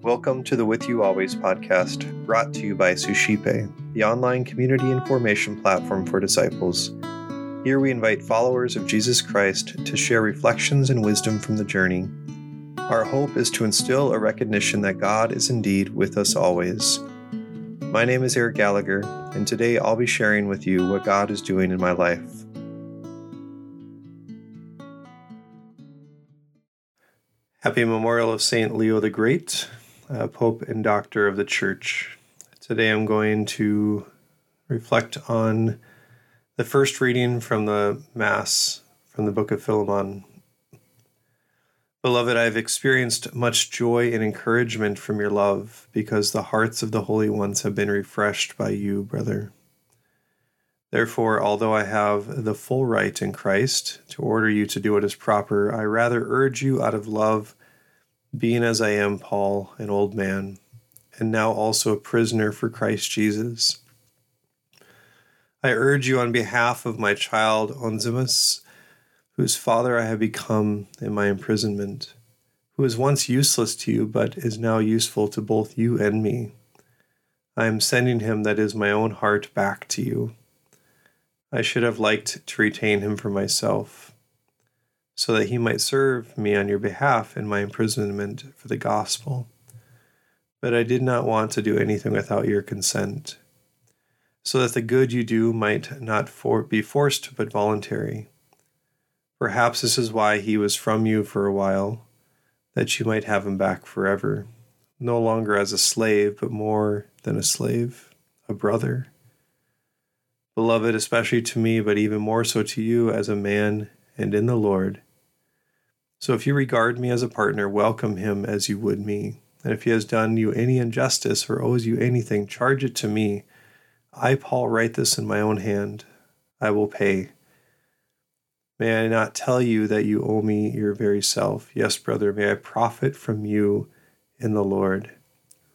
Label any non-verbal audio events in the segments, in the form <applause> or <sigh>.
Welcome to the With You Always podcast, brought to you by Suscipe, the online community and formation platform for disciples. Here we invite followers of Jesus Christ to share reflections and wisdom from the journey. Our hope is to instill a recognition that God is indeed with us always. My name is Eric Gallagher, and today I'll be sharing with you what God is doing in my life. Happy Memorial of St. Leo the Great uh, Pope and Doctor of the Church. Today I'm going to reflect on the first reading from the Mass from the Book of Philemon. Beloved, I have experienced much joy and encouragement from your love, because the hearts of the holy ones have been refreshed by you, brother. Therefore, although I have the full right in Christ to order you to do what is proper, I rather urge you out of love being as I am, Paul, an old man, and now also a prisoner for Christ Jesus. I urge you on behalf of my child Onesimus, whose father I have become in my imprisonment, who was once useless to you, but is now useful to both you and me. I am sending him that is my own heart back to you. I should have liked to retain him for myself so that he might serve me on your behalf in my imprisonment for the gospel. But I did not want to do anything without your consent, so that the good you do might not for- be forced but voluntary. Perhaps this is why he was from you for a while, that you might have him back forever, no longer as a slave, but more than a slave, a brother. Beloved, especially to me, but even more so to you as a man and in the Lord so if you regard me as a partner, welcome him as you would me. And if he has done you any injustice or owes you anything, charge it to me. I, Paul, write this in my own hand. I will pay. May I not tell you that you owe me your very self? Yes, brother, may I profit from you in the Lord.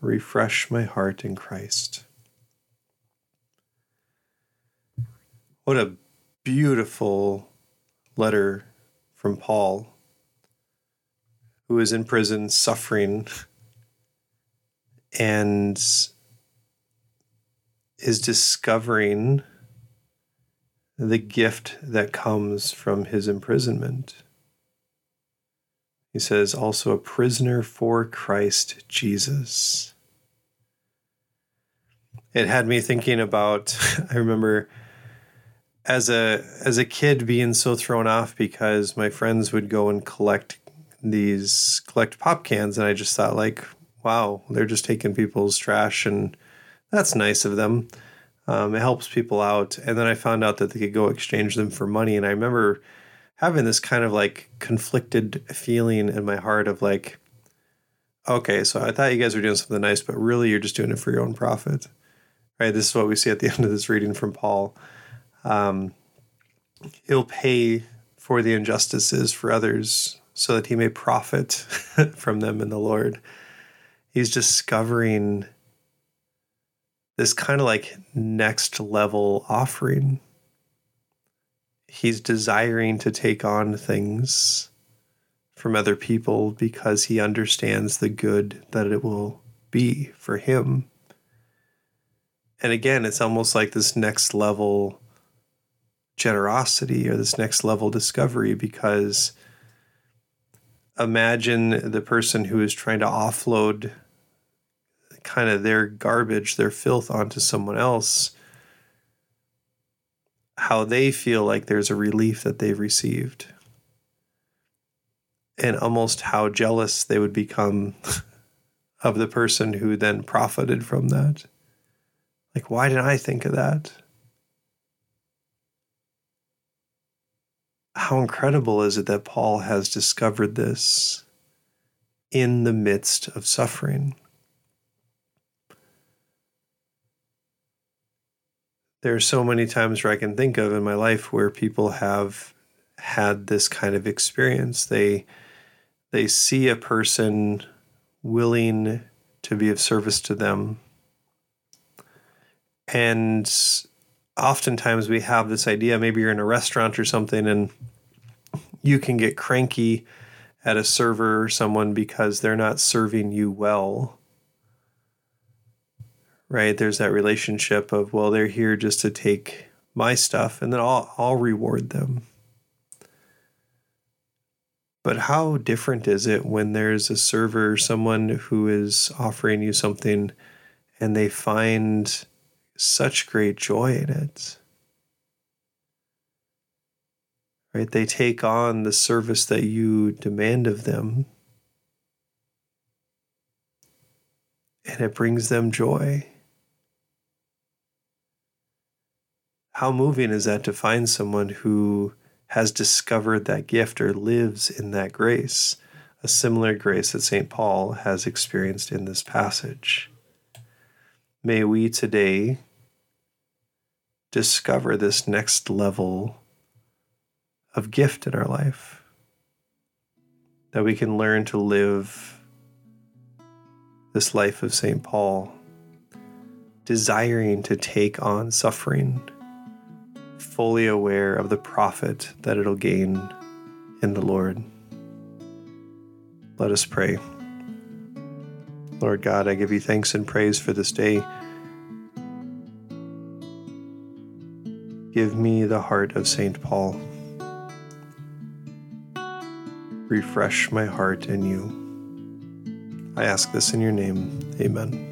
Refresh my heart in Christ. What a beautiful letter from Paul who is in prison suffering and is discovering the gift that comes from his imprisonment. He says, also a prisoner for Christ Jesus. It had me thinking about, <laughs> I remember as a as a kid being so thrown off because my friends would go and collect these collect pop cans, and I just thought like, wow, they're just taking people's trash, and that's nice of them. Um, it helps people out. And then I found out that they could go exchange them for money, and I remember having this kind of like conflicted feeling in my heart of like, okay, so I thought you guys were doing something nice, but really you're just doing it for your own profit, right? This is what we see at the <laughs> end of this reading from Paul. Um, he'll pay for the injustices for others so that he may profit <laughs> from them in the Lord. He's discovering this kind of like next level offering. He's desiring to take on things from other people because he understands the good that it will be for him. And again, it's almost like this next level generosity or this next level discovery because imagine the person who is trying to offload kind of their garbage, their filth onto someone else, how they feel like there's a relief that they've received. And almost how jealous they would become <laughs> of the person who then profited from that. Like, why didn't I think of that? How incredible is it that Paul has discovered this in the midst of suffering? There are so many times where I can think of in my life where people have had this kind of experience. They they see a person willing to be of service to them. And oftentimes we have this idea maybe you're in a restaurant or something and you can get cranky at a server or someone because they're not serving you well. Right? There's that relationship of, well, they're here just to take my stuff and then I'll, I'll reward them. But how different is it when there's a server, someone who is offering you something and they find such great joy in it? Right? They take on the service that you demand of them. And it brings them joy. How moving is that to find someone who has discovered that gift or lives in that grace, a similar grace that St. Paul has experienced in this passage. May we today discover this next level of gift in our life, that we can learn to live this life of St. Paul, desiring to take on suffering fully aware of the profit that it'll gain in the Lord. Let us pray. Lord God, I give you thanks and praise for this day. Give me the heart of St. Paul. Refresh my heart in you. I ask this in your name. Amen.